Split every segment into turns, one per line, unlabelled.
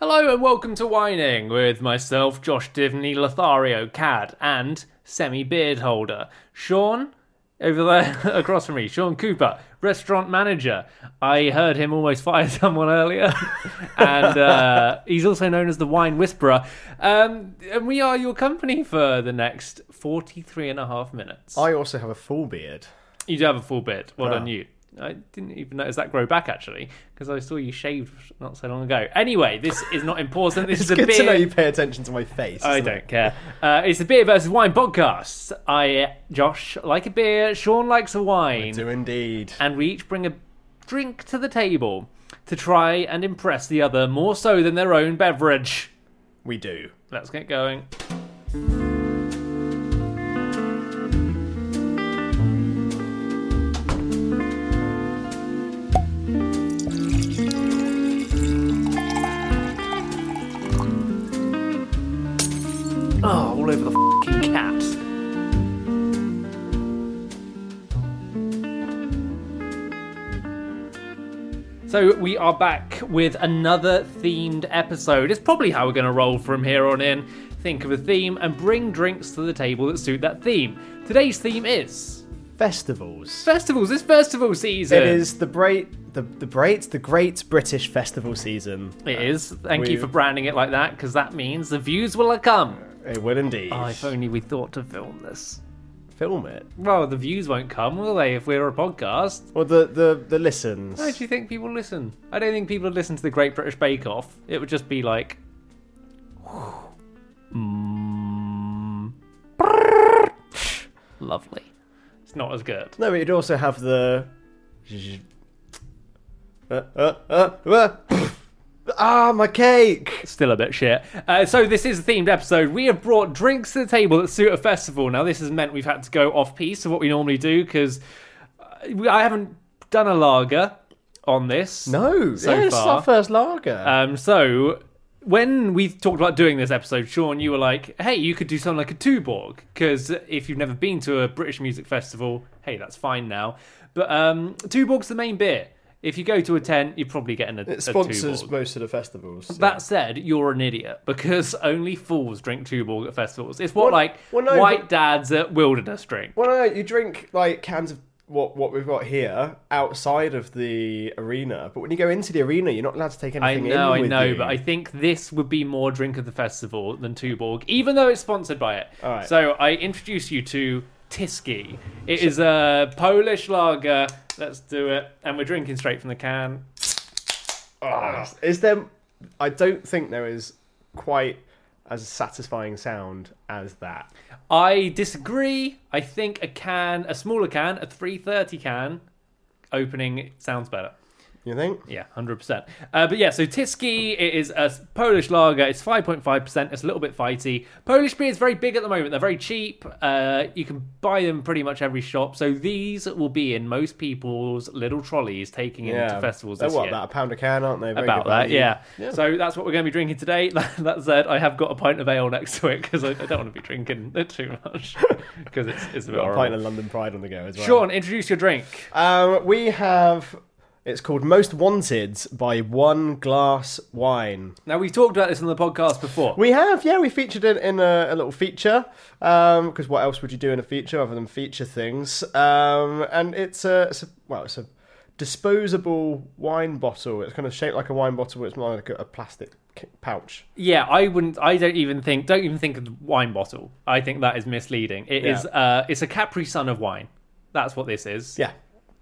Hello and welcome to Whining with myself, Josh Divney, Lothario Cad, and Semi Beard Holder. Sean, over there across from me, Sean Cooper, restaurant manager. I heard him almost fire someone earlier, and uh, he's also known as the Wine Whisperer. Um, and we are your company for the next 43 and a half minutes.
I also have a full beard.
You do have a full beard. Well
Ah.
done, you. I didn't even notice that grow back actually because I saw you shaved not so long ago. Anyway, this is not important. This is
It's
a
good
beer.
to know you pay attention to my face.
I don't
it?
care. Uh, it's the beer versus wine podcast. I, Josh, like a beer. Sean likes a wine,
Do indeed.
and we each bring a drink to the table to try and impress the other more so than their own beverage.
We do.
Let's get going. All over the fucking cat. So we are back with another themed episode. It's probably how we're going to roll from here on in. Think of a theme and bring drinks to the table that suit that theme. Today's theme is
Festivals.
festivals. It's festival season.
It is the great, the the great, the great British festival season.
It is. Thank you for branding it like that because that means the views will come.
It would indeed.
Oh, if only we thought to film this.
Film it.
Well, the views won't come, will they, if we're a podcast?
Or the the the listens.
How do you think people listen? I don't think people would listen to the Great British Bake Off. It would just be like. Mm, lovely. It's not as good.
No, but you'd also have the. Uh, uh, uh, uh. Ah, my cake.
Still a bit shit. Uh, so this is a themed episode. We have brought drinks to the table that suit a festival. Now this has meant we've had to go off piece of what we normally do because I haven't done a lager on this.
No,
so
yeah, this is
far.
our first lager.
Um, so when we talked about doing this episode, Sean, you were like, "Hey, you could do something like a Tuborg because if you've never been to a British music festival, hey, that's fine now. But um, Tuborg's the main beer. If you go to a tent, you're probably getting a,
it
a
sponsors
Tuborg.
most of the festivals.
That said, you're an idiot because only fools drink Tuborg at festivals. It's what
Well-
like
well, no,
white dads at wilderness drink.
Well, no, you drink like cans of what what we've got here outside of the arena, but when you go into the arena, you're not allowed to take anything.
I
know,
I know,
you.
but I think this would be more drink of the festival than Tuborg, even though it's sponsored by it.
All right.
So I introduce you to Tyskie. It is a Polish lager. Let's do it, and we're drinking straight from the can.
Ah, is there? I don't think there is quite as satisfying sound as that.
I disagree. I think a can, a smaller can, a 330 can, opening sounds better.
You think?
Yeah, hundred percent. Uh, but yeah, so Tyskie it is a Polish lager. It's five point five percent. It's a little bit fighty. Polish beer is very big at the moment. They're very cheap. Uh, you can buy them pretty much every shop. So these will be in most people's little trolleys taking it into festivals
They're what,
year.
about a pound a can, aren't they? Very
about that, yeah.
Yeah.
So that's what we're going to be drinking today. That said, I have got a pint of ale next to it because I, I don't want to be drinking it too much because it's, it's a bit
a pint of London Pride on the go as well.
Sean, introduce your drink.
Um, we have. It's called Most Wanted by One Glass Wine.
Now we've talked about this on the podcast before.
We have, yeah, we featured it in a, a little feature. Because what else would you do in a feature other than feature things? Um, and it's a, it's a, well, it's a disposable wine bottle. It's kind of shaped like a wine bottle, but it's more like a, a plastic pouch.
Yeah, I wouldn't. I don't even think. Don't even think of the wine bottle. I think that is misleading. It is.
Yeah.
Uh, it's a Capri Sun of wine. That's what this is.
Yeah,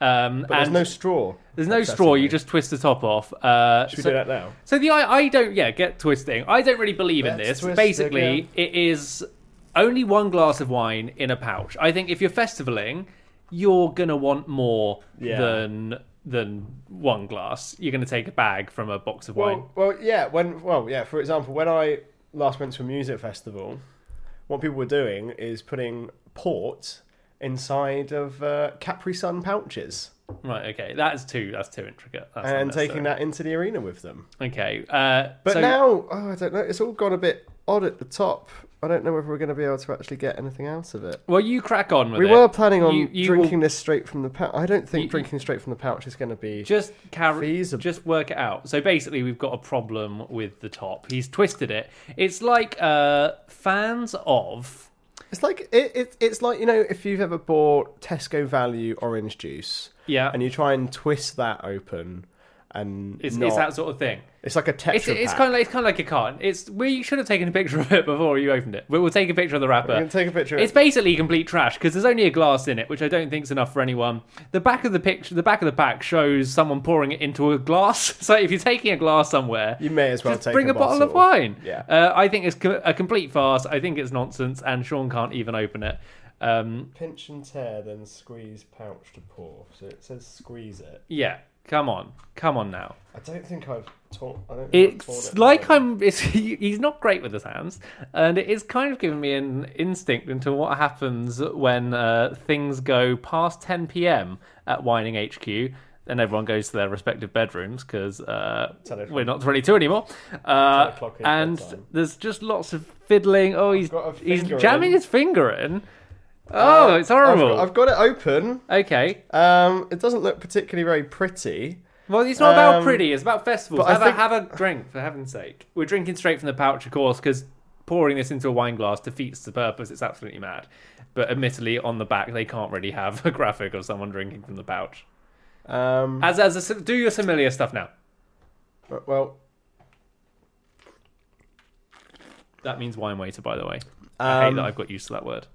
Um,
but there's no straw.
there's no straw. You just twist the top off. Uh,
Should we
so,
do that now?
so the I, I don't. Yeah, get twisting. I don't really believe in
Let's
this.
twist
Basically, it is only one glass of wine in a pouch. I think if you're festivaling, you're gonna want more
Yeah.
than than one glass. You're gonna take a bag from a box of wine.
Well, well, yeah. When well, yeah. For example, when I last went to a music festival, what people were doing is putting port inside of uh, Capri Sun pouches
Right. Okay. That's too. That's too intricate. That's
and taking that into the arena with them.
Okay. Uh,
But
so-
now, oh, I don't know. It's all gone a bit odd at the top. I don't know whether we're going to be able to actually get anything out of it.
well, you crack on with
We
it.
were planning on
You- you
drinking
will-
this straight from the pouch. I don't think
You-
drinking straight from the pouch is going to be.
Just carry,
Feasible.
just work it out. So basically, we've got a problem with the top. He's twisted it. It's like uh, fans of.
It's like it, it, It's like you know if you've ever bought Tesco Value orange juice.
Yeah.
and you try and twist that open, and
It's,
not,
it's that sort of thing.
it's like a Tetra
It's, it's kind of like, it's kind of like a carton. It's we should have taken a picture of it before you opened it. But we'll take a picture of the wrapper.
Take a picture. of
It's basically complete trash because there's only a glass in it, which I don't think is enough for anyone. The back of the picture, the back of the pack shows someone pouring it into a glass. So if you're taking a glass somewhere,
You may as well
bring
a
a, bottle of wine.
Yeah.
uh, I think it's co- a complete farce. I think it's nonsense, and Sean can't even open it. Um,
Pinch and tear, then squeeze pouch to pour. So it says squeeze it.
yeah, come on, come on now.
I don't think I've torn. I don't think
It's
it
like. I'm. It's, he's not great with his hands, and it is kind of giving me an instinct into what happens when uh, things go past 10 p.m. at Whining HQ. And everyone goes to their respective bedrooms because uh, we're not 22 anymore. Uh,
10 o'clock is
and
bedtime.
there's just lots of fiddling. Oh, he's he's jamming
in.
his finger in. Oh, it's
I've
horrible.
I've got it open.
Okay.
Um, it doesn't look particularly very pretty.
Well, it's not about
Um,
pretty. It's about festivals.
but I
Have,
think-
a, have a drink, for heaven's sake. We're drinking straight from the pouch, of course, because pouring this into a wine glass defeats the purpose. It's absolutely mad. But admittedly, on the back, they can't really have a graphic of someone drinking from the pouch.
Um,
As as a, do your familiar stuff now.
well,
That means wine waiter, by the way. I hate
um,
that I've got used to that word.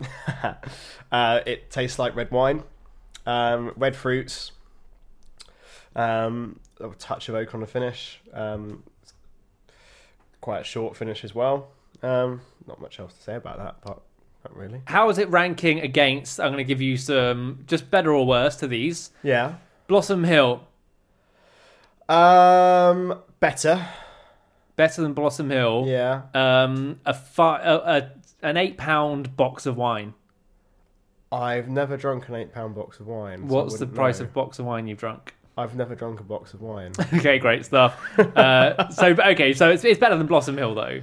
uh, it tastes like red wine, um, red fruits, um, a touch of oak on the finish. Um, quite a short finish as well. Um, not much else to say about that, but not really.
How is it ranking against? I'm going to give you some just better or worse to these.
Yeah.
Blossom Hill,
Um, better.
better than Blossom Hill.
Yeah.
Um, a, fi- a, a an eight pound box of wine.
I've never drunk an eight pound box of wine. so I
What's the
wouldn't
price
know.
of box of wine you've drunk?
I've never drunk a box of wine.
okay, great stuff. Uh, so okay, so it's, it's better than Blossom Hill though.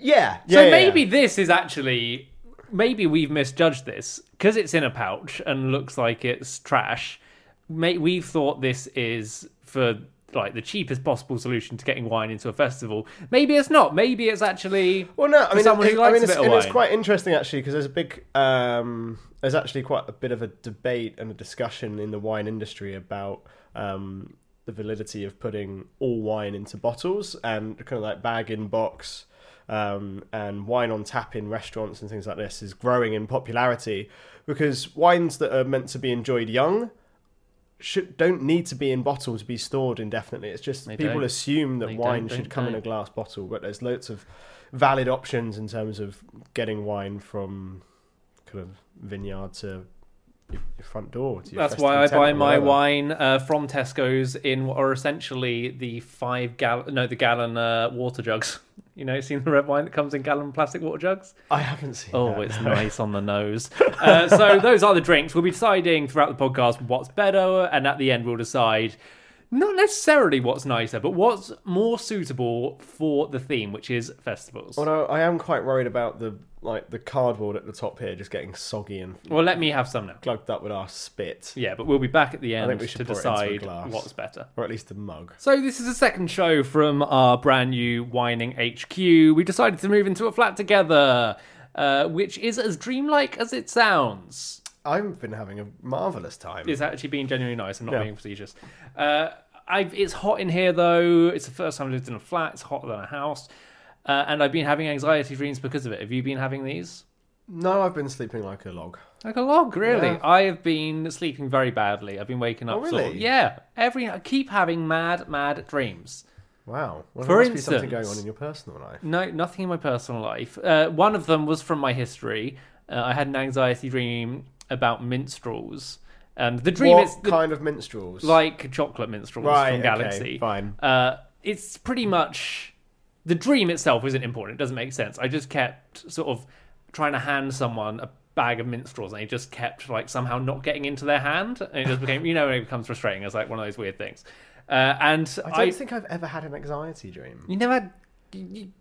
yeah.
So
yeah,
maybe
yeah.
this is actually maybe we've misjudged this because it's in a pouch and looks like it's trash. May, we've thought this is for like the cheapest possible solution to getting wine into a festival. Maybe it's not. Maybe it's actually
Well, no, I mean,
someone
it,
who
I
likes
mean,
a
it's,
bit of
and it's quite interesting actually because there's a big, um, there's actually quite a bit of a debate and a discussion in the wine industry about um, the validity of putting all wine into bottles and kind of like bag in box. Um, and wine on tap in restaurants and things like this is growing in popularity because wines that are meant to be enjoyed young should don't need to be in bottles to be stored indefinitely. It's just
They
people
don't.
assume that
They
wine should come in a glass bottle, but there's loads of valid options in terms of getting wine from kind of vineyard to your, your front door. Your
That's why I buy my wine uh, from Tesco's in what are essentially the five gallon, no, the gallon uh, water jugs. You know, seen the red wine that comes in gallon plastic water jugs?
I haven't seen.
Oh,
that,
it's
no.
nice on the nose. Uh, so those are the drinks. We'll be deciding throughout the podcast what's better, and at the end we'll decide not necessarily what's nicer, but what's more suitable for the theme, which is festivals.
Although I am quite worried about the like the cardboard at the top here just getting soggy and
Well, let me have some now.
plugged up with our spit,
Yeah, but we'll be back at the end
think we should
to
pour it into a
decide
glass.
what's better.
or at least a mug.
So this is the second show from our brand new Whining HQ. We decided to move into a flat together, uh, which is as dreamlike as it sounds.
I've been having a marvelous time.
It's actually been genuinely nice. I'm not
Yeah.
being facetious. Uh, I've, it's hot in here though. It's the first time I've lived in a flat. It's hotter than a house, uh, and I've been having anxiety dreams because of it. Have you been having these?
No, I've been sleeping like a log.
Like a log, really.
Yeah.
I have been sleeping very badly. I've been waking up.
Oh,
sort of-
really?
yeah. Every I keep having mad, mad dreams.
Wow. Well,
For
there must be something going on in your personal life.
No, nothing in my personal life. Uh, one of them was from my history. Uh, I had an anxiety dream about minstrels, and the dream
what
is the,
kind of minstrels?
like chocolate minstrels
right,
from
okay,
Galaxy.
fine.
Uh, it's pretty much the dream itself isn't important. It doesn't make sense. I just kept sort of trying to hand someone a bag of minstrels, and it just kept like somehow not getting into their hand, and it just became you know it becomes frustrating. It's like one of those weird things. Uh, and
I
I,
don't think I've ever had an anxiety dream.
you never had. You,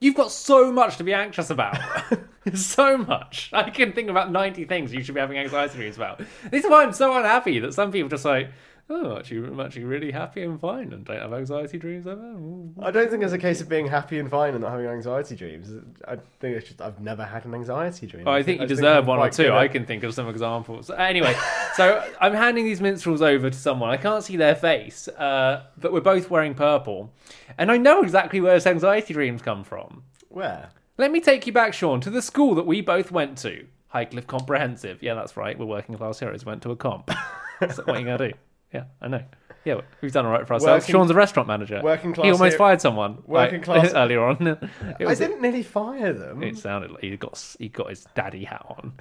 you've got so much to be anxious about. so much. I can think about 90 things you should be having anxiety dreams about. This is why I'm so unhappy that some people just like, oh, actually, I'm actually really happy and fine and don't have anxiety dreams ever.
I don't think it's a case of being happy and fine and not having anxiety dreams. I think it's just I've never had an anxiety dream.
Oh, I think you
just
deserve
I'm
one or two.
good
I can think of some examples. Anyway, so I'm handing these minstrels over to someone. I can't see their face, uh, but we're both wearing purple. And I know exactly where this anxiety dreams come from.
Where?
Let me take you back, Sean, to the school that we both went to. Highcliffe Comprehensive. Yeah, that's right. We're working class heroes. Went to a comp. That's what you going to do. Yeah, I know. Yeah, we've done all right for ourselves.
Working-
Sean's a restaurant manager.
working class.
He almost
hero-
fired someone.
working
like,
class-
earlier on. It
I didn't nearly fire them.
it sounded like he got he got his daddy hat on.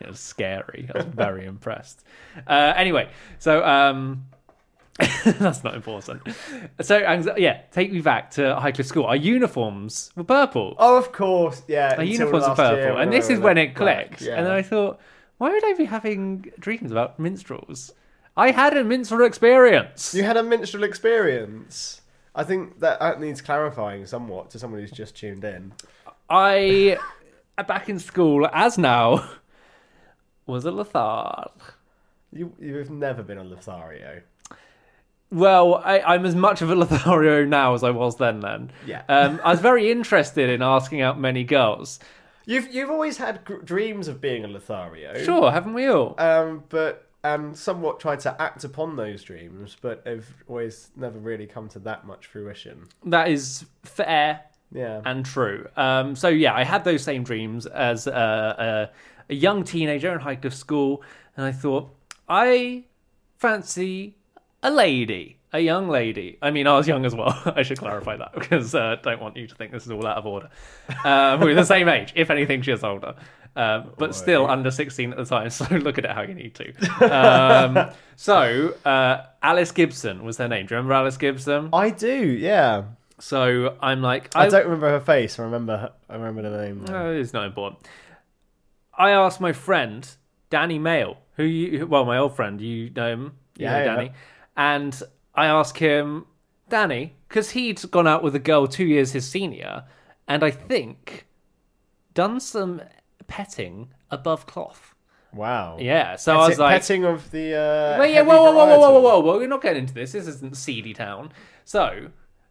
it was scary. I was very impressed. Uh, anyway, so um, that's not important. So yeah, take me back to Highcliffe School. Our uniforms were purple.
Oh, of course, yeah.
Our uniforms were
last year
purple, and this is when it clicked.
Yeah.
And then I thought, why would I be having dreams about minstrels? I had a minstrel experience.
You had a minstrel experience. I think that, that needs clarifying somewhat to someone who's just tuned in.
I, uh, back in school, as now, was a Lothar.
You you've never been a Lothario.
Well, I, I'm as much of a Lothario now as I was then. Then,
Yeah.
Um, I was very interested in asking out many girls.
You've you've always had gr- dreams of being a Lothario.
Sure, haven't we all?
Um, but and somewhat tried to act upon those dreams, but have always never really come to that much fruition.
that is fair.
Yeah.
and true. Um, so yeah, I had those same dreams as a, a, a young teenager in Highcliffe School, and I thought I fancy a lady, a young lady. I mean, I was young as well. I should clarify that because uh, don't want you to think this is all out of order. Um, we're the same age. If anything, she is older. Um, but still under 16 at the time, so look at it how you need to. Um, so, uh, Alice Gibson was her name. Do you remember Alice Gibson?
I do. Yeah.
So I'm like,
I, don't remember her face. I remember. Her, I remember the name.
No, it's not important. I asked my friend Danny Mail, who you well, my old friend, you know him, you
Yeah,
know
yeah.
Danny, and I ask him, Danny, because he'd gone out with a girl two years his senior, and I think done some petting above cloth.
Wow.
Yeah, so I was like,
petting of the. Uh,
well, yeah, whoa, whoa, whoa, whoa, whoa, whoa, whoa, whoa. We're not getting into this. This isn't seedy town. So,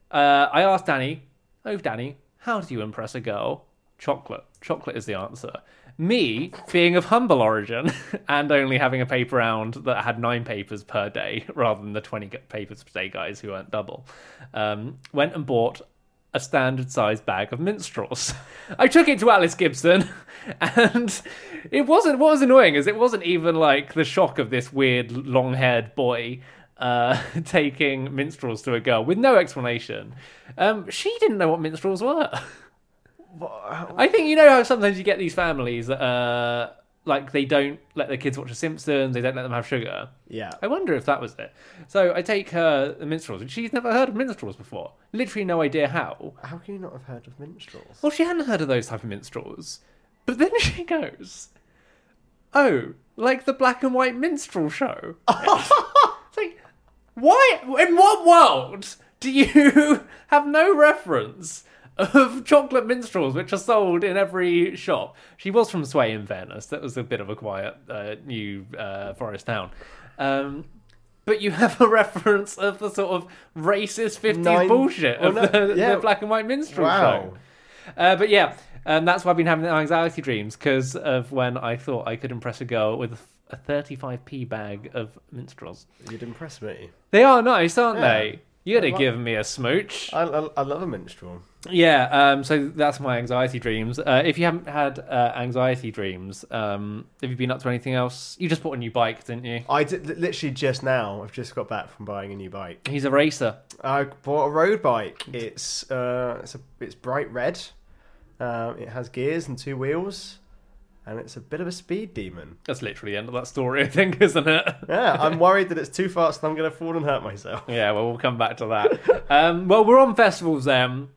uh, I asked Danny, oh, Danny, how do you impress a girl? Chocolate. Chocolate is the answer. Me, being of humble origin and only having a paper round that had nine papers per day rather than the 20 papers per day guys who weren't double, um, went and bought a standard sized bag of minstrels. I took it to Alice Gibson, and it wasn't. What was annoying is it wasn't even like the shock of this weird long haired boy uh, taking minstrels to a girl with no explanation. Um, she didn't know what minstrels were. I think you know how sometimes you get these families that uh, like they don't let their kids watch The Simpsons, they don't let them have sugar.
Yeah.
I wonder if that was it. So I take her the minstrels, and she's never heard of minstrels before. Literally no idea how.
How can you not have heard of minstrels?
Well, she hadn't heard of those type of minstrels. But then she goes, "Oh, like the black and white minstrel show." it's like, why? In what world do you have no reference of chocolate minstrels which are sold in every shop? She was from Sway, in fairness. That was a bit of a quiet uh, new uh, forest town. Um, but you have a reference of the sort of racist 50s
Nine-
bullshit
well,
of
no,
the,
yeah.
the black and white minstrel
Wow.
show. Uh, but yeah, um, that's why I've been having anxiety dreams because of when I thought I could impress a girl with a 35p bag of minstrels.
You'd impress me.
They are nice, aren't
Yeah.
they? Have
like-
given me a smooch.
I, I, I love a minstrel.
Yeah, um, so that's my anxiety dreams. Uh, if you haven't had uh, anxiety dreams, um, have you been up to anything else? You just bought a new bike, didn't you?
I did literally just now. I've just got back from buying a new bike.
He's a racer.
I bought a road bike. It's uh, it's a, it's bright red. Um, it has gears and two wheels, and it's a bit of a speed demon.
That's literally the end of that story, I think, isn't it?
Yeah, I'm worried that it's too fast and I'm going to fall and hurt myself.
Yeah, well, we'll come back to that. um, well, we're on festivals then.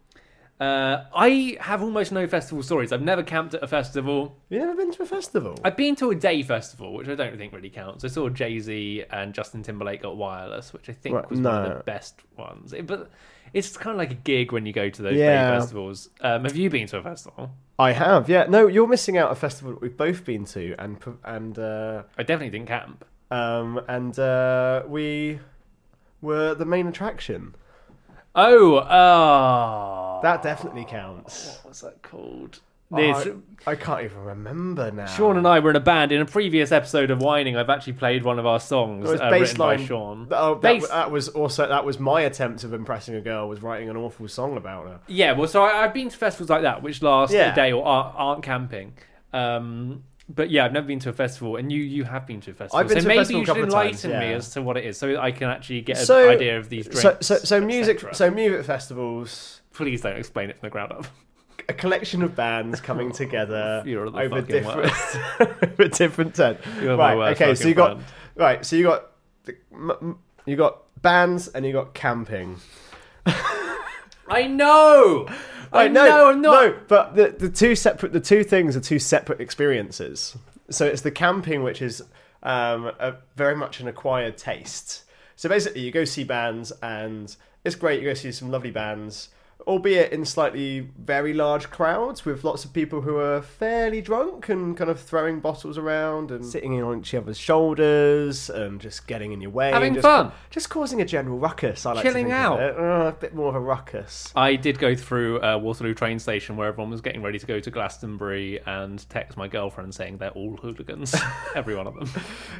Uh, I have almost no festival stories. I've never camped at a festival.
You never been to a festival?
I've been to a day festival, which I don't think really counts. I saw Jay Z and Justin Timberlake at Wireless, which I think
Right,
was one of the best ones. It- but it's kind of like a gig when you go to those
Yeah.
festivals. Um, have you been to a festival?
I have. Yeah. No, you're missing out a festival that we've both been to, and and uh,
I definitely didn't camp.
um and uh, we were the main attraction.
Oh, oh.
That definitely counts.
What was that called? This,
I, I can't even remember now.
Sean and I were in a band. In a previous episode of Whining, I've actually played one of our songs
It was
uh, written by Sean.
Oh, that,
Base-
that was also that was my attempt of impressing a girl was writing an awful song about her.
Yeah, well, so I, I've been to festivals like that, which last
Yeah.
a day or aren't, aren't camping. Um, but yeah, I've never been to a festival, and you you have been to a festival.
I've been
so
to a
maybe
festival
you
a
should enlighten
times,
me as to what it is, so I can actually get an
So-
idea of these drinks.
So so so music so music festivals,
Please don't explain it from the ground up.
A collection of bands coming together
You're the
over
fucking
different over different ten.
You're
Right.
worst
Okay. So you got
friend.
right. So you got the- m- m- you got bands and you got camping.
I know. I
Right, no,
know. I'm not.
No, but the the two separate the two things are two separate experiences. So it's the camping, which is um, a, very much an acquired taste. So basically, you go see bands, and it's great. You go see some lovely bands, albeit in slightly very large crowds with lots of people who are fairly drunk and kind of throwing bottles around and sitting on each other's shoulders and just getting in your way,
Having
just,
fun.
just causing a general ruckus. I like
Chilling
to think
out.
Of it. Uh, a bit more of a ruckus.
I did go through uh, Waterloo train station where everyone was getting ready to go to Glastonbury and text my girlfriend saying they're all hooligans, every one of them.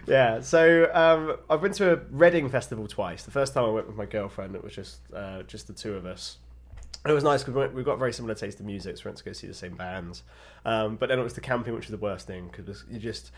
Yeah, so um, I've been to a Reading festival twice. The first time I went with my girlfriend, it was just uh, just the two of us. It was nice because we've got very similar taste in music, so we went to go see the same bands. Um, but then it was the camping, which was the worst thing because you just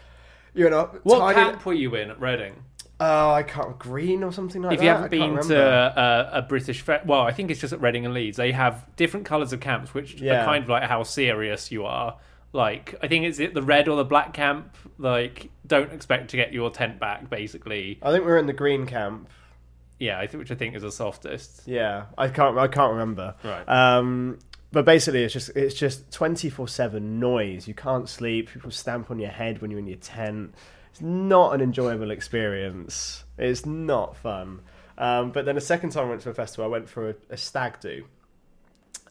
you know
What
tiny-
camp were you in at Reading?
Oh, I can't green or something like
if
that.
you haven't been to uh, a British, fe- well, I think it's just at Reading and Leeds. They have different colours of camps, which
Yeah.
are kind of like how serious you are. Like, I think it's it the red or the black camp. Like, don't expect to get your tent back. Basically,
I think we were in the green camp.
Yeah, I think which I think is the softest.
Yeah, I can't. I can't remember.
Right.
Um, but basically, it's just it's just twenty four seven noise. You can't sleep. People stamp on your head when you're in your tent. It's not an enjoyable experience. It's not fun. Um, but then the second time I went to a festival, I went for a, a stag do.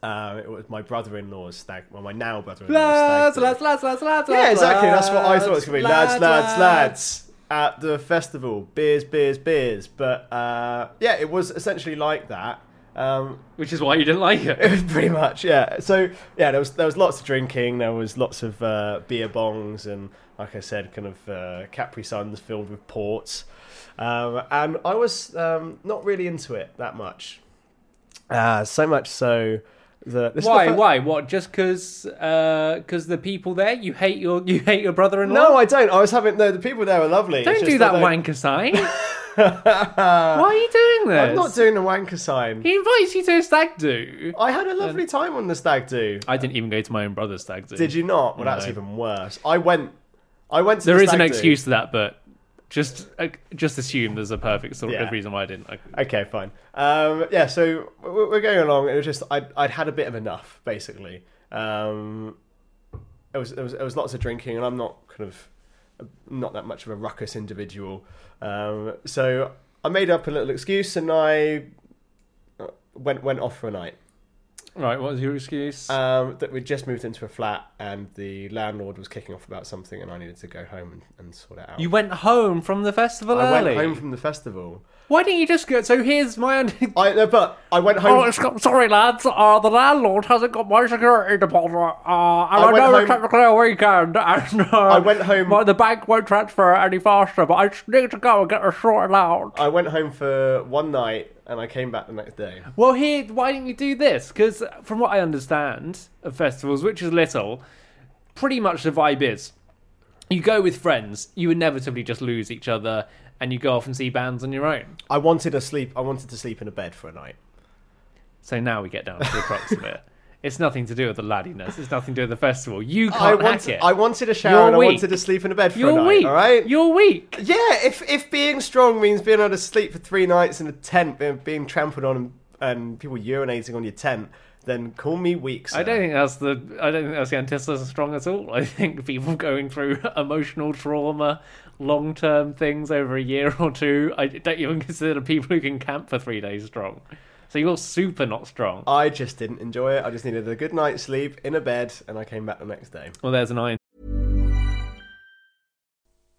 Uh, it was my brother-in-law's stag. Well, my now brother-in-law's
Lads,
stag. do.
lads, lads, lads, lads.
Yeah, exactly. That's what I thought it was going to be. Lads, lads,
lads.
lads. At the festival, beers, beers, beers. But uh, yeah, it was essentially like that. Um,
Which is why you didn't like
it
it.
was pretty much, yeah. So yeah, there was there was lots of drinking. There was lots of uh, beer bongs and, like I said, kind of uh, Capri Suns filled with ports. Um, and I was um, not really into it that much. Uh, so much so that
Why? Why? What? Just because? Because uh, the people there, you hate your you hate your brother-in-law.
No, I don't. I was having no. The people there were lovely.
don't do that
I
wanker sign. Why are you doing this?
I'm not doing the wanker sign.
He invites you to a stag do.
I had a lovely time on the stag do.
I didn't even go to my own brother's stag do.
Did you not? Well, that's even worse. I went. I went to
There
the
is an excuse to that, but just uh, just assume there's a perfect sort
Yeah.
of reason why I didn't. I,
Okay, fine. Um, yeah, so we're going along. It was just I'd, I'd had a bit of enough, basically. Um, it was it was it was lots of drinking, and I'm not kind of not that much of a ruckus individual. Um, so I made up a little excuse, and I uh, went went off for a night.
Right, what was your excuse?
Um, that we'd just moved into a flat, and the landlord was kicking off about something, and I needed to go home and, and sort it out.
you went home from the festival
I
early.
went home from the festival.
Why didn't you just go? So here's my. Under-
I no, but I went home.
Oh, it's sorry, lads. Uh, the landlord hasn't got my security deposit, uh, and I,
I went
know it's technically a weekend, and uh,
I went home-
My, the bank won't transfer it any faster, but I just need to go and get it sorted out.
I went home for one night, and I came back the next day.
Well, here, why didn't you do this? Because from what I understand of festivals, which is little, pretty much the vibe is you go with friends, you inevitably just lose each other, and you go off and see bands on your own.
I wanted to sleep. I wanted to sleep in a bed for a night.
So now we get down to the crux of it. It's nothing to do with the laddiness. It's nothing to do with the festival. You can't hack
wanted,
it.
I wanted a shower
You're
and I wanted to sleep in a bed for
You're
a night.
weak.
All right.
You're weak.
Yeah. If if being strong means being able to sleep for three nights in a tent, being, being trampled on and, and people urinating on your tent, then call me weak. Sir.
I don't think that's the. I don't think that's the antithesis of strong at all. I think people going through emotional trauma, long-term things over a year or two. I don't even consider people who can camp for three days strong. So you're super not strong.
I just didn't enjoy it. I just needed a good night's sleep in a bed, and I came back the next day.
Well, there's an iron.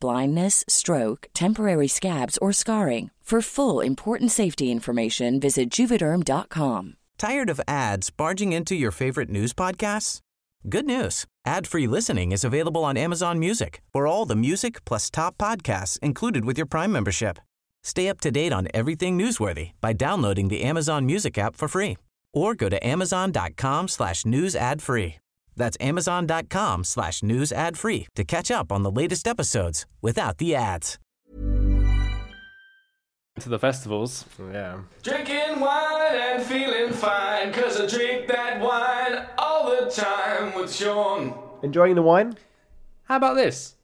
blindness, stroke, temporary scabs, or scarring. For full important safety information, visit juvederm.com.
Tired of ads barging into your favorite news podcasts? Good news. Ad-free listening is available on Amazon Music for all the music plus top podcasts included with your Prime membership. Stay up to date on everything newsworthy by downloading the Amazon Music app for free or go to amazon.com slash news ad free. That's amazon.com slash news ad free to catch up on the latest episodes without the ads.
To the festivals.
Yeah.
Drinking wine and feeling fine, cause I drink that wine all the time with Sean.
Enjoying the wine?
How about this?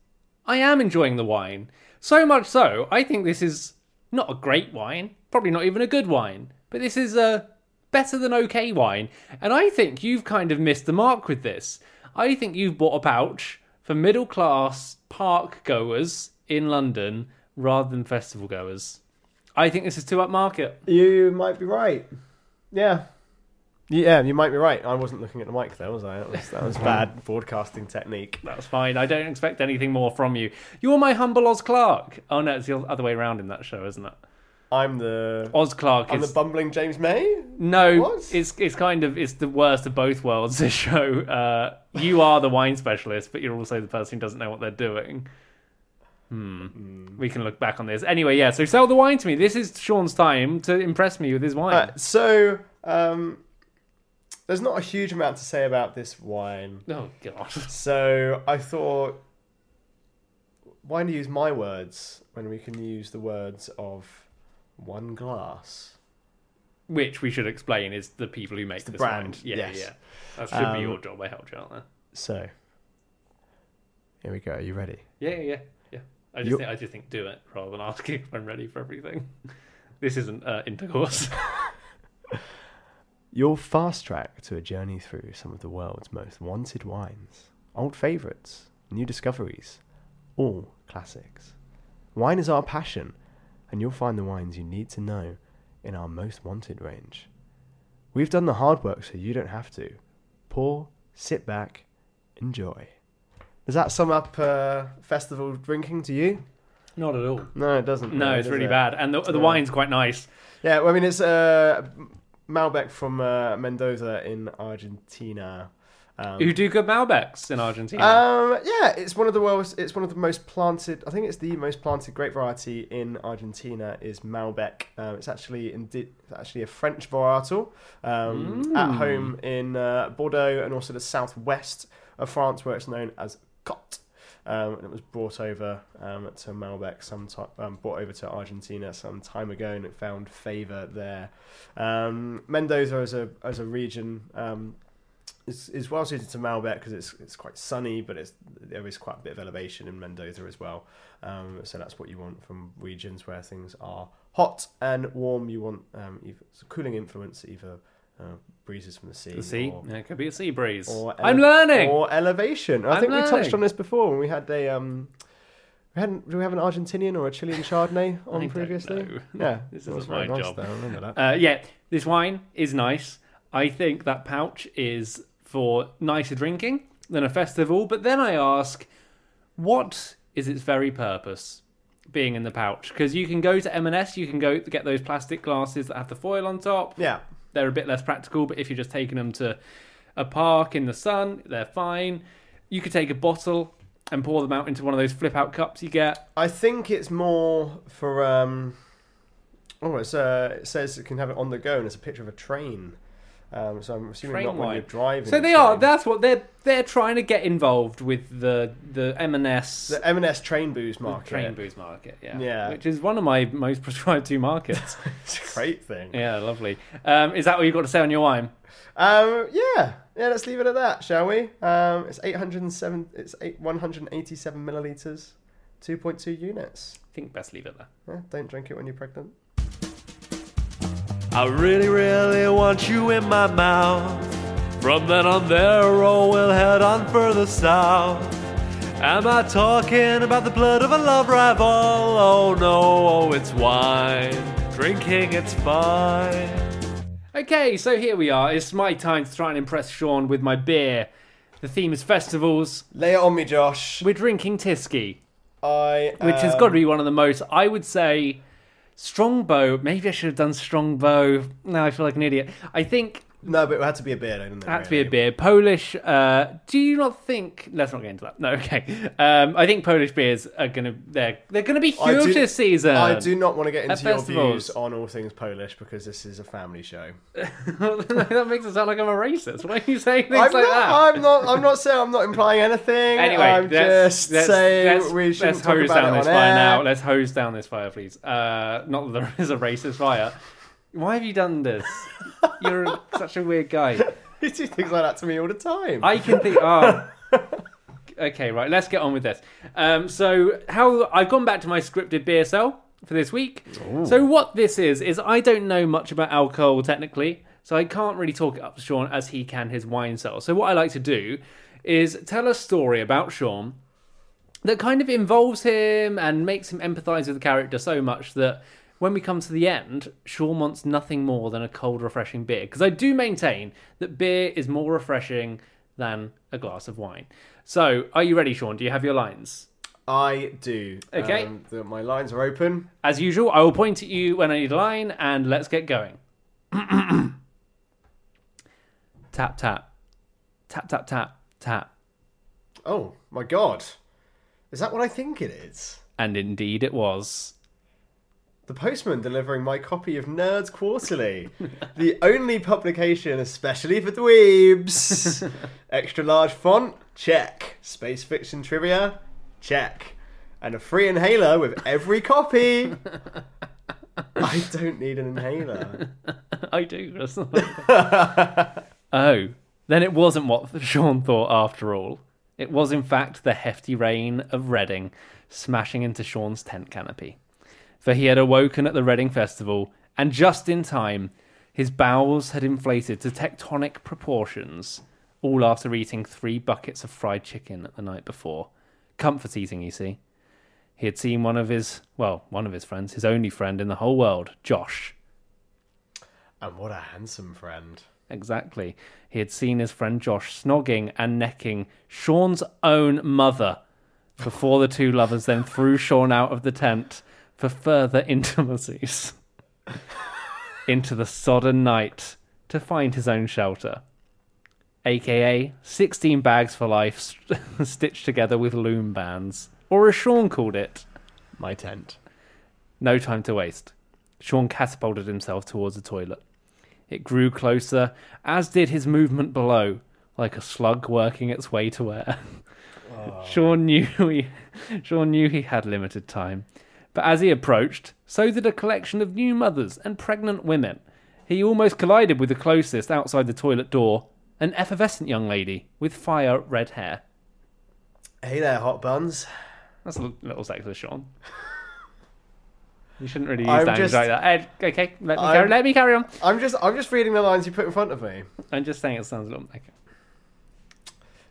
I am enjoying the wine. So much so, I think this is not a great wine, probably not even a good wine, but this is a better than okay wine. And I think you've kind of missed the mark with this. I think you've bought a pouch for middle class park goers in London rather than festival goers. I think this is too upmarket.
You might be right. Yeah. Yeah, you might be right. I wasn't looking at the mic there, was I? That was, that was bad broadcasting technique.
That's fine. I don't expect anything more from you. You're my humble Oz Clarke. Oh no, it's the other way around in that show, isn't it?
I'm the
Oz Clarke
I'm
is
the bumbling James May.
No,
What?
it's it's kind of it's the worst of both worlds. This show, uh, you are the wine specialist, but you're also the person who doesn't know what they're doing. Hmm. We can look back on this anyway. Yeah. So sell the wine to me. This is Sean's time to impress me with his wine.
Uh, so, um, there's not a huge amount to say about this wine.
oh god.
So I thought, why not use my words when we can use the words of one glass?
Which we should explain is the people who make
the
this
brand,
wine. Yeah,
yes.
yeah. That should be
Um,
your job. I helped you out there.
So, here we go. Are you ready?
Yeah, yeah, yeah. I just
You-
think I just think do it rather than asking if I'm ready for everything. This isn't uh, intercourse.
You'll fast track to a journey through some of the world's most wanted wines, old favourites new discoveries, all classics. Wine is our passion, and you'll find the wines you need to know in our most wanted range. We've done the hard work so you don't have to. Pour, sit back, enjoy. Does that sum up uh, festival drinking to you?
Not at all.
No, it doesn't.
No,
really,
it's
does
really
it?
bad, and the, the
Yeah.
wine's quite nice.
Yeah, well, I mean, it's uh, Malbec from uh, Mendoza in Argentina. Um,
Who do good Malbecs in Argentina?
Um, yeah, it's one of the world's. It's one of the most planted. I think it's the most planted grape variety in Argentina. Is Malbec. Um, it's actually indi- it's actually a French varietal. Um, At home in uh, Bordeaux and also the southwest of France, where it's known as Côt. Um, and it was brought over um, to Malbec some time, um, brought over to Argentina some time ago, and it found favour there. Um, Mendoza as a as a region is, is well suited to Malbec because it's it's quite sunny, but it's there is quite a bit of elevation in Mendoza as well. Um, so that's what you want from regions where things are hot and warm. You want um, either it's a cooling influence, either uh, breezes from the sea,
the sea.
or,
Yeah, it could be a sea breeze.
or
I'm learning.
or elevation. I
I'm
think we touched on this before when we had a um. We hadn't, do we have an Argentinian or a Chilean Chardonnay on previously?
know.
Yeah,
This
very
my
nice
job.
though, I remember that.
Uh, yeah, this wine is nice. I think that pouch is for nicer drinking than a festival. But then I ask, what is its very purpose being in the pouch? Because you can go to M&S, you can go get those plastic glasses that have the foil on top.
yeah,
They're a bit less practical, but if you're just taking them to a park in the sun, they're fine. You could take a bottle and pour them out into one of those flip out cups you get.
I think it's more for. Um, oh, it's, uh, it says it can have it on the go, and it's a picture of a train. Um, so I'm assuming
Train
not when
wine.
you're driving.
So they are.
train.
That's what they're they're trying to get involved with the the M&S
the M&S train booze
the
market.
train booze market. Yeah,
Yeah.
which is one of my most prescribed to markets.
It's a great thing.
yeah, lovely. Um, is that what you've got to say on your wine?
Um, yeah, yeah. Let's leave it at that, shall we? Um, it's 807. It's eight, 187 milliliters, 2.2 units.
I think best leave it there.
Yeah, don't drink it when you're pregnant.
I really, really want you in my mouth. From then on there, oh, we'll head on further south. Am I talking about the blood of a love rival? Oh no, oh, it's wine. Drinking, it's fine.
Okay, so here we are. It's my time to try and impress Sean with my beer. The theme is festivals.
Lay it on me, Josh.
We're drinking Tyskie,
I
which has got to be one of the most, I would say, Strongbow. Maybe I should have done Strongbow. Now I feel like an idiot. I think
No, but it had to be a beer, didn't it?
it had to be a beer. Polish. Uh, do you not think? Let's not get into that. No, okay. Um, I think Polish beers are gonna they're they're gonna be huge
do-
this season.
I do not want to get into your views on all things Polish because this is a family show.
that makes it sound like I'm a racist. Why are you saying things
I'm
like
not.
that?
I'm not. I'm not saying. I'm not implying anything.
Anyway,
I'm
let's,
just
let's,
saying
let's,
we shouldn't
let's
talk
hose
about
down this fire
air.
now. Let's hose down this fire, please. Uh, not that there is a racist fire. Why have you done this? You're such a weird guy.
You do things like that to me all the time.
I can think. Oh. Okay, right. Let's get on with this. Um, so, how I've gone back to my scripted beer cell for this week. So, what this is is I don't know much about alcohol technically, so I can't really talk it up to Sean as he can his wine cell. So, what I like to do is tell a story about Sean that kind of involves him and makes him empathize with the character so much that when we come to the end, Sean wants nothing more than a cold, refreshing beer. Because I do maintain that beer is more refreshing than a glass of wine. So, are you ready, Sean? Do you have your lines?
I do.
Okay.
Um, the, my lines are open.
As usual, I will point at you when I need a line, and let's get going. tap, tap. Tap, tap, tap, tap.
Oh my god, is that what I think it is?
And indeed it was.
The postman delivering my copy of Nerds Quarterly, the only publication especially for dweebs. Extra large font, check. Space fiction trivia, check. And a free inhaler with every copy. I don't need an inhaler.
I do. That's not- oh, then it wasn't what Sean thought after all. It was, in fact, the hefty rain of Reading smashing into Sean's tent canopy. For he had awoken at the Reading Festival, and just in time, his bowels had inflated to tectonic proportions, all after eating three buckets of fried chicken the night before. comfort eating, you see. He had seen one of his, well, one of his friends, his only friend in the whole world, Josh.
And what a handsome friend.
Exactly. He had seen his friend Josh snogging and necking Sean's own mother before the two lovers then threw Sean out of the tent for further intimacies into the sodden night to find his own shelter. AKA 16 bags for life st- stitched together with loom bands. Or as Sean called it,
My tent.
no time to waste. Sean catapulted himself towards the toilet. It grew closer, as did his movement below, like a slug working its way to air. Oh. Sean knew he, Sean knew he had limited time, but as he approached, so did a collection of new mothers and pregnant women. He almost collided with the closest outside the toilet door, an effervescent young lady with fire red hair.
Hey there, hot buns.
That's a little sexist, Sean. You shouldn't really use
I'm
language
just-
like that. Ed, okay, let me, carry, let me carry on.
I'm just I'm just reading the lines you put in front of me.
I'm just saying it sounds a little. Okay.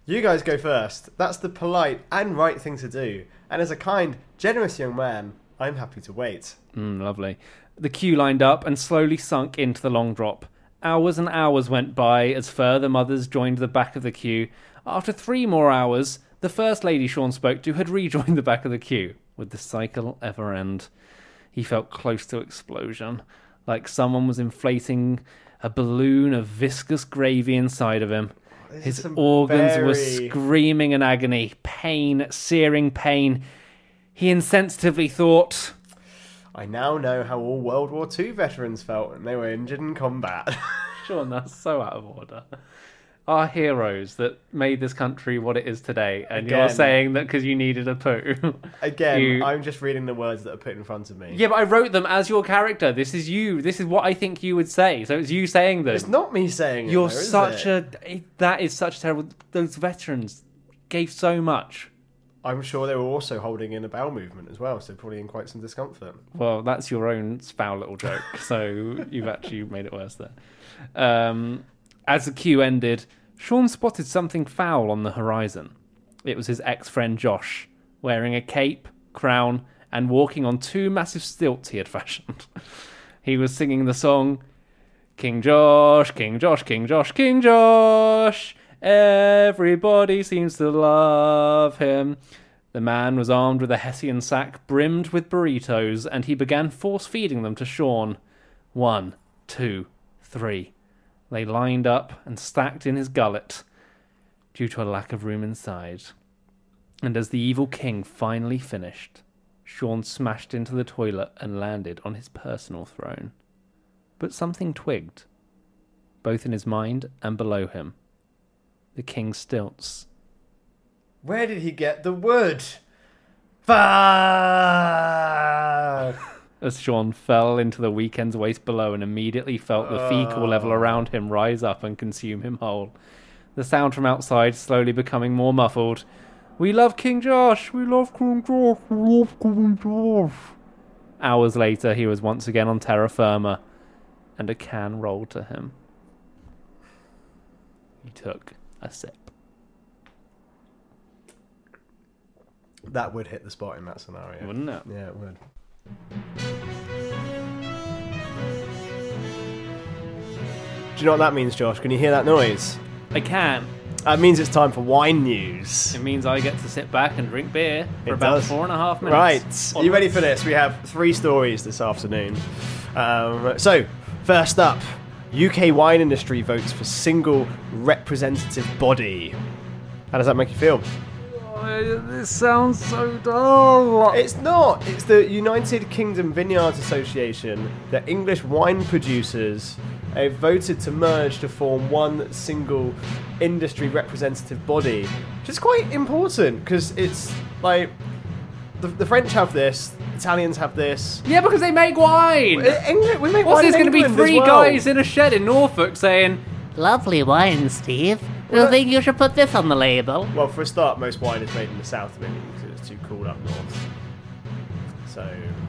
You guys go first. That's the polite and right thing to do. And as a kind, generous young man, I'm happy to wait.
Mm, lovely. The queue lined up and slowly sunk into the long drop. Hours and hours went by as further mothers joined the back of the queue. After three more hours, the first lady Sean spoke to had rejoined the back of the queue. Would the cycle ever end? He felt close to explosion, like someone was inflating a balloon of viscous gravy inside of him.
is
His organs were screaming in agony, pain, searing pain. He insensitively thought,
I now know how all World War II veterans felt when they were injured in combat.
Sean, that's so out of order. Our heroes that made this country what it is today, and you're saying that because you needed a poo.
Again,
You-
I'm just reading the words that are put in front of me.
yeah, but I wrote them as your character. This is you. This is what I think you would say. So it's you saying them.
It's not me saying it.
You're
though, is
such
it?
a. That is such terrible. Those veterans gave so much.
I'm sure they were also holding in a bowel movement as well, so probably in quite some discomfort.
Well, that's your own foul little joke. so you've actually made it worse there. Um, as the queue ended, Sean spotted something foul on the horizon. It was his ex friend Josh, wearing a cape, crown, and walking on two massive stilts he had fashioned. he was singing the song King Josh, King Josh, King Josh, King Josh. Everybody seems to love him. The man was armed with a Hessian sack brimmed with burritos, and he began force feeding them to Sean. One, two, three. They lined up and stacked in his gullet due to a lack of room inside. And as the evil king finally finished, Sean smashed into the toilet and landed on his personal throne. But something twigged, both in his mind and below him. The king's stilts.
Where did he get the wood? Fuck!
as Sean fell into the weekend's waste below and immediately felt the fecal level oh. around him rise up and consume him whole. The sound from outside slowly becoming more muffled. We love King Josh! We love King Josh! We love King Josh! Hours later, he was once again on terra firma, and a can rolled to him. He took a sip.
That would hit the spot in that scenario.
Wouldn't it?
Yeah, it would. Do you know what that means, Josh? Can you hear that noise?
I can.
That means it's time for wine news.
It means I get to sit back and drink beer for
It
about
does.
four and a half minutes.
Right, are you ready for this? We have three stories this afternoon. Um, so, first up, UK wine industry votes for single representative body. How does that make you feel?
This sounds so dull.
It's not. It's the United Kingdom Vineyards Association, the English wine producers, have voted to merge to form one single industry representative body, which is quite important because it's like the, the French have this, Italians have this.
Yeah, because they make wine.
England, we make
What's
wine
this going to be? Three
well.
guys in a shed in Norfolk saying,
Lovely wine, Steve. I think you should put this on the label.
Well, for a start, most wine is made in the south of England because it's too cold up north. So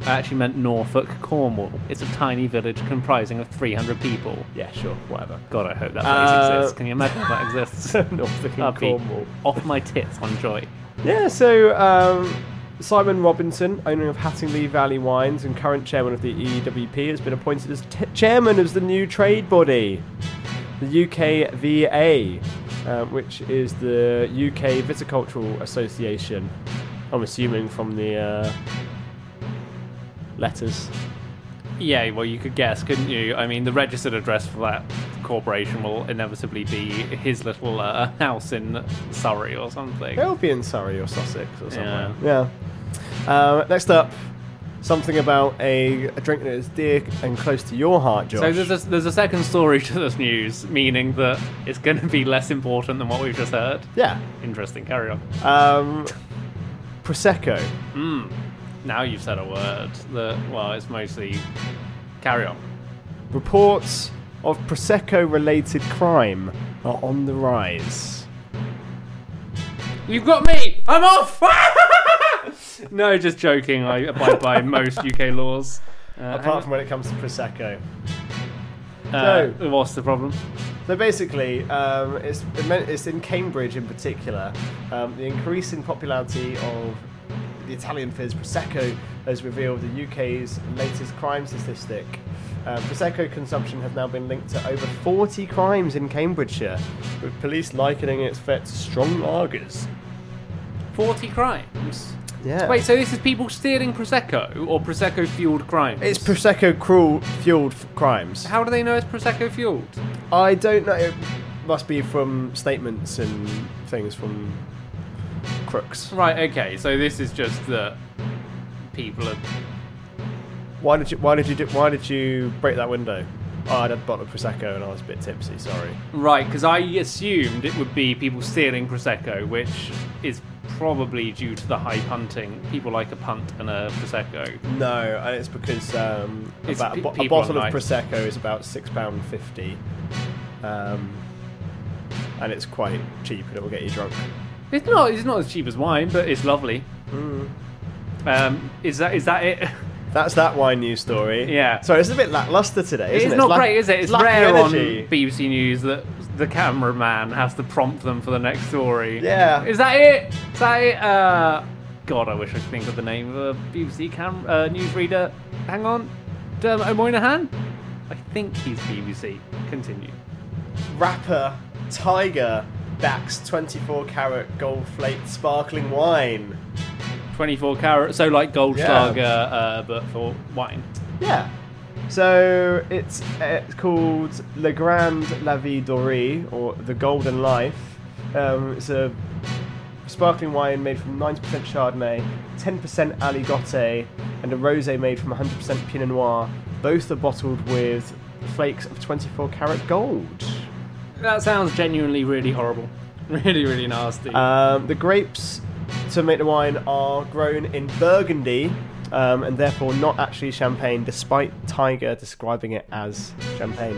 I actually meant Norfolk, Cornwall. It's a tiny village comprising of 300 people.
yeah, sure, whatever.
God, I hope that place
Uh,
exists. Can you imagine if that exists?
Norfolk and Cornwall.
off my tits on joy.
Yeah, so um, Simon Robinson, owner of Hattingley Valley Wines and current chairman of the EWP, has been appointed as t- chairman of the new trade body, the UKVA, uh, which is the UK Viticultural Association. I'm assuming from the uh, letters.
Yeah, well, you could guess, couldn't you? I mean, the registered address for that corporation will inevitably be his little uh, house in Surrey or something.
It'll be in Surrey or Sussex or somewhere. Yeah. Um, next up, something about a, a drink that is dear and close to your heart, Josh.
So there's a, there's a second story to this news, meaning that it's going to be less important than what we've just heard.
yeah.
Interesting. Carry on.
Um, Prosecco.
Now you've said a word that well, it's mostly carry on.
Reports of Prosecco-related crime are on the rise.
You've got me. I'm off. no, just joking. I abide by most UK laws. Uh,
Apart from when it comes to Prosecco.
uh, what's the problem?
So basically, um, it's, it meant- it's in Cambridge in particular. Um, the increasing popularity of the Italian fizz Prosecco has revealed the UK's latest crime statistic. Uh, Prosecco consumption has now been linked to over 40 crimes in Cambridgeshire, with police likening its threat to strong lagers.
Forty crimes.
Yeah.
Wait, so this is people stealing prosecco or prosecco fueled crimes?
It's Prosecco cruel fueled crimes.
How do they know it's prosecco fueled?
I don't know. It must be from statements and things from crooks.
Right. Okay. So this is just that people are.
Why did you? Why did you? Do, why did you break that window? Oh, I had a bottle of prosecco and I was a bit tipsy. Sorry.
Right, because I assumed it would be people stealing prosecco, which is probably due to the hype hunting. People like a punt and a prosecco.
No, and it's because um,
It's
about a,
pe-
bo- a
people
bottle of prosecco is about six pound fifty, um, and it's quite cheap and it will get you drunk.
It's not. It's not as cheap as wine, but it's lovely. Um, is that is that it?
That's that wine news story.
Yeah.
Sorry, it's a bit lackluster today. Isn't it?
not great, is it? It's rare on
energy.
BBC News that the cameraman has to prompt them for the next story.
Yeah.
Is that it? Is that it? Uh, God, I wish I could think of the name of a BBC cam uh, newsreader. Hang on, Dermot O'Moynihan. I think he's BBC. Continue.
Rapper Tyga backs 24 carat gold flaked sparkling wine.
24 carat, so like Goldschlager,
Yeah.
uh, but for wine.
Yeah. So it's uh, it's called Le Grand La Vie Dorée, or The Golden Life. Um, it's a sparkling wine made from 90% Chardonnay, 10% Aligoté, and a rosé made from 100% Pinot Noir. Both are bottled with flakes of 24 karat gold.
That sounds genuinely really horrible. Really, really nasty.
Um, the grapes to make the wine are grown in Burgundy. Um, and therefore not actually champagne, despite Tyga describing it as champagne.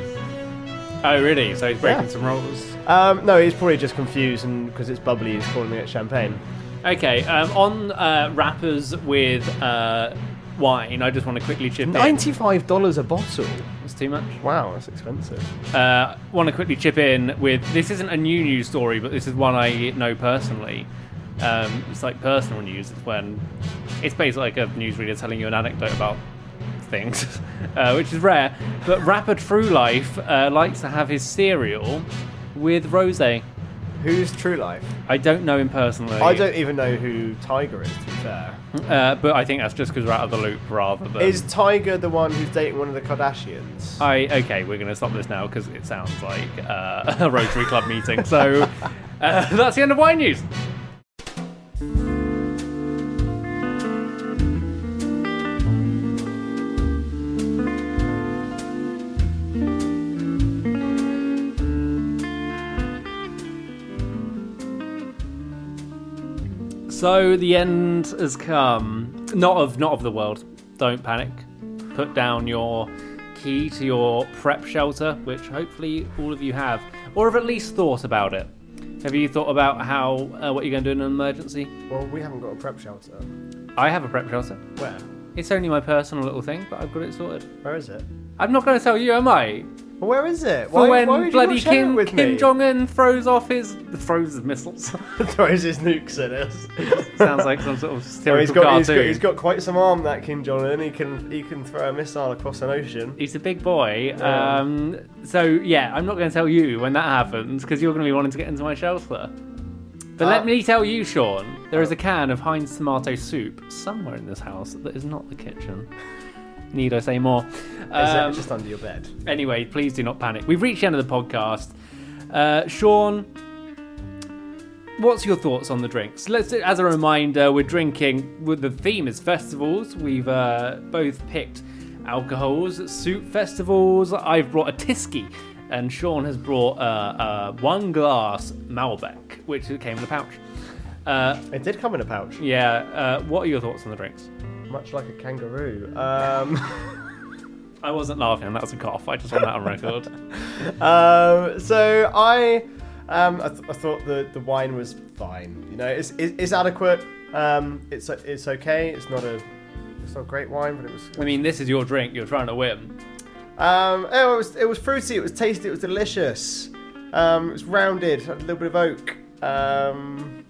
oh, really? So he's breaking
yeah.
some rules.
Um, no, he's probably just confused, and because it's bubbly, he's calling it champagne.
Okay, um, on uh, wrappers with uh, wine, I just want to quickly chip in.
Ninety-five dollars a bottle.
It's too much.
Wow, that's expensive.
Uh, want to quickly chip in with this isn't a new news story, but this is one I know personally. Um, it's like personal news. It's when it's basically like a newsreader telling you an anecdote about things, uh, which is rare. But rapper True Life uh, likes to have his cereal with rosé.
Who's True Life?
I don't know him personally.
I don't even know who Tyga is. To be fair,
Uh, but I think that's just because we're out of the loop rather than.
is Tyga the one who's dating one of the Kardashians?
I okay, we're going to stop this now because it sounds like uh, a Rotary Club meeting. So uh, that's the end of wine news. So the end has come. Not of not of the world. Don't panic. Put down your key to your prep shelter, which hopefully all of you have, or have at least thought about it. Have you thought about how uh, what you're going to do in an emergency?
Well, we haven't got a prep shelter.
I have a prep shelter.
Where?
It's only my personal little thing, but I've got it sorted.
Where is it?
I'm not going to tell you, am I?
Well, where is it?
For when
why would you
bloody
not share it
Kim,
with
Kim
me?
Jong Un throws off his throws his missiles.
throws his nukes at us.
Sounds like some sort of
Oh,
stereotypical
he's got, he's got
cartoon.
he's got quite some arm that Kim Jong Un. He can he can throw a missile across an ocean.
He's a big boy.
Yeah.
Um, so yeah, I'm not going to tell you when that happens because you're going to be wanting to get into my shelter. But
Uh,
let me tell you, Sean, there is a can of Heinz tomato soup somewhere in this house that is not the kitchen. Need I say more?
Is
Um,
just under your bed?
Anyway, please do not panic. We've reached the end of the podcast. Uh, Sean, what's your thoughts on the drinks? Let's, as a reminder, we're drinking. With the theme is festivals. We've uh, both picked alcohols, soup festivals. I've brought a Tyskie, and Sean has brought uh, uh, Oneglass Malbec, which came in a pouch. Uh,
It did come in a pouch,
yeah. Uh, what are your thoughts on the drinks?
Much like a kangaroo. Um,
I wasn't laughing. That was a cough. I just want that on record.
um, so I, um, I, th- I thought the, the wine was fine. You know, it's it, it's adequate. Um, it's it's okay. It's not a it's not a great wine, but it was.
I mean, this is your drink. You're trying to win.
Um, oh, it was it was fruity. It was tasty. It was delicious. Um, it was rounded. Had a little bit of oak. Um,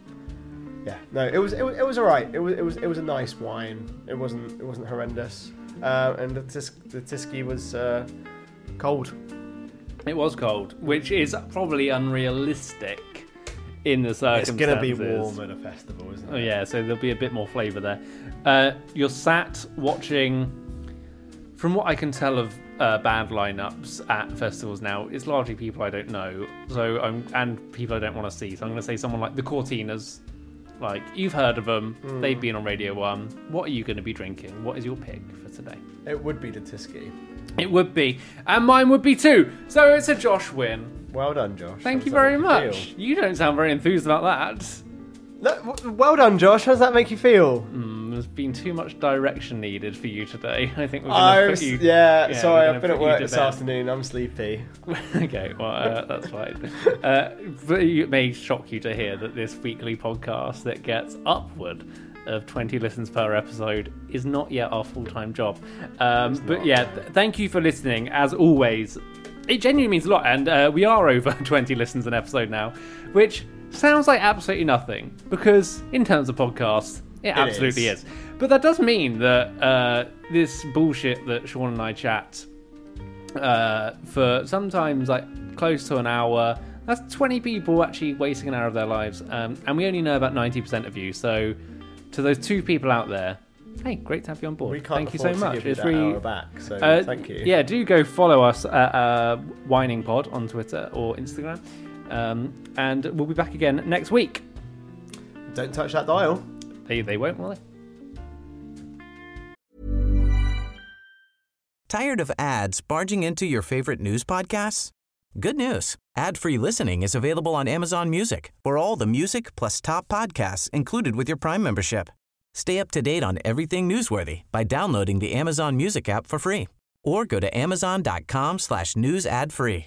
yeah, no, it was it was, it was all right. It was it was it was a nice wine. It wasn't it wasn't horrendous. Uh, and the tis- the Tyskie was uh, cold.
It was cold, which is probably unrealistic in the circumstances.
It's gonna be warm at a festival, isn't it?
Oh yeah, so there'll be a bit more flavour there. Uh, you're sat watching. From what I can tell of uh, band lineups at festivals now, it's largely people I don't know. So I'm and people I don't want to see. So I'm going to say someone like the Cortinas. Like you've heard of them,
Hmm.
they've been on Radio One. What are you going to be drinking? What is your pick for today?
It would be the Tyskie.
It would be, and mine would be too. So it's a Josh win.
Well done, Josh.
Thank
How
you very much.
feel?
You don't sound very enthused about that.
Well done, Josh. How does that make you feel?
Mm, there's been too much direction needed for you today. I think we're going to
was,
put you.
yeah,
yeah,
sorry, I've been at work this
bed.
afternoon. I'm sleepy.
okay, well, uh, that's fine. Uh, but it may shock you to hear that this weekly podcast that gets upward of 20 listens per episode is not yet our full time job. Um, but yeah, th- thank you for listening. As always, it genuinely means a lot. And uh, we are over 20 listens an episode now, which sounds like absolutely nothing because, in terms of podcasts, it absolutely
is.
is. But that does mean that uh, this bullshit that Sean and I chat uh, for sometimes like close to an hour. That's 20 people actually wasting an hour of their lives. Um, and we only know about 90% of you. So, to those two people out there, hey, great to have you on board.
We can't
Thank you so much.
you
it's really.
back, so
uh,
thank you.
Yeah, do go follow us at uh, Whining Pod on Twitter or Instagram. Um, and we'll be back again next week.
Don't touch that dial.
They, they won't, will they?
Tired of ads barging into your favorite news podcasts? Good news. Ad-free listening is available on Amazon Music for all the music plus top podcasts included with your Prime membership. Stay up to date on everything newsworthy by downloading the Amazon Music app for free or go to amazon.com slash news ad free.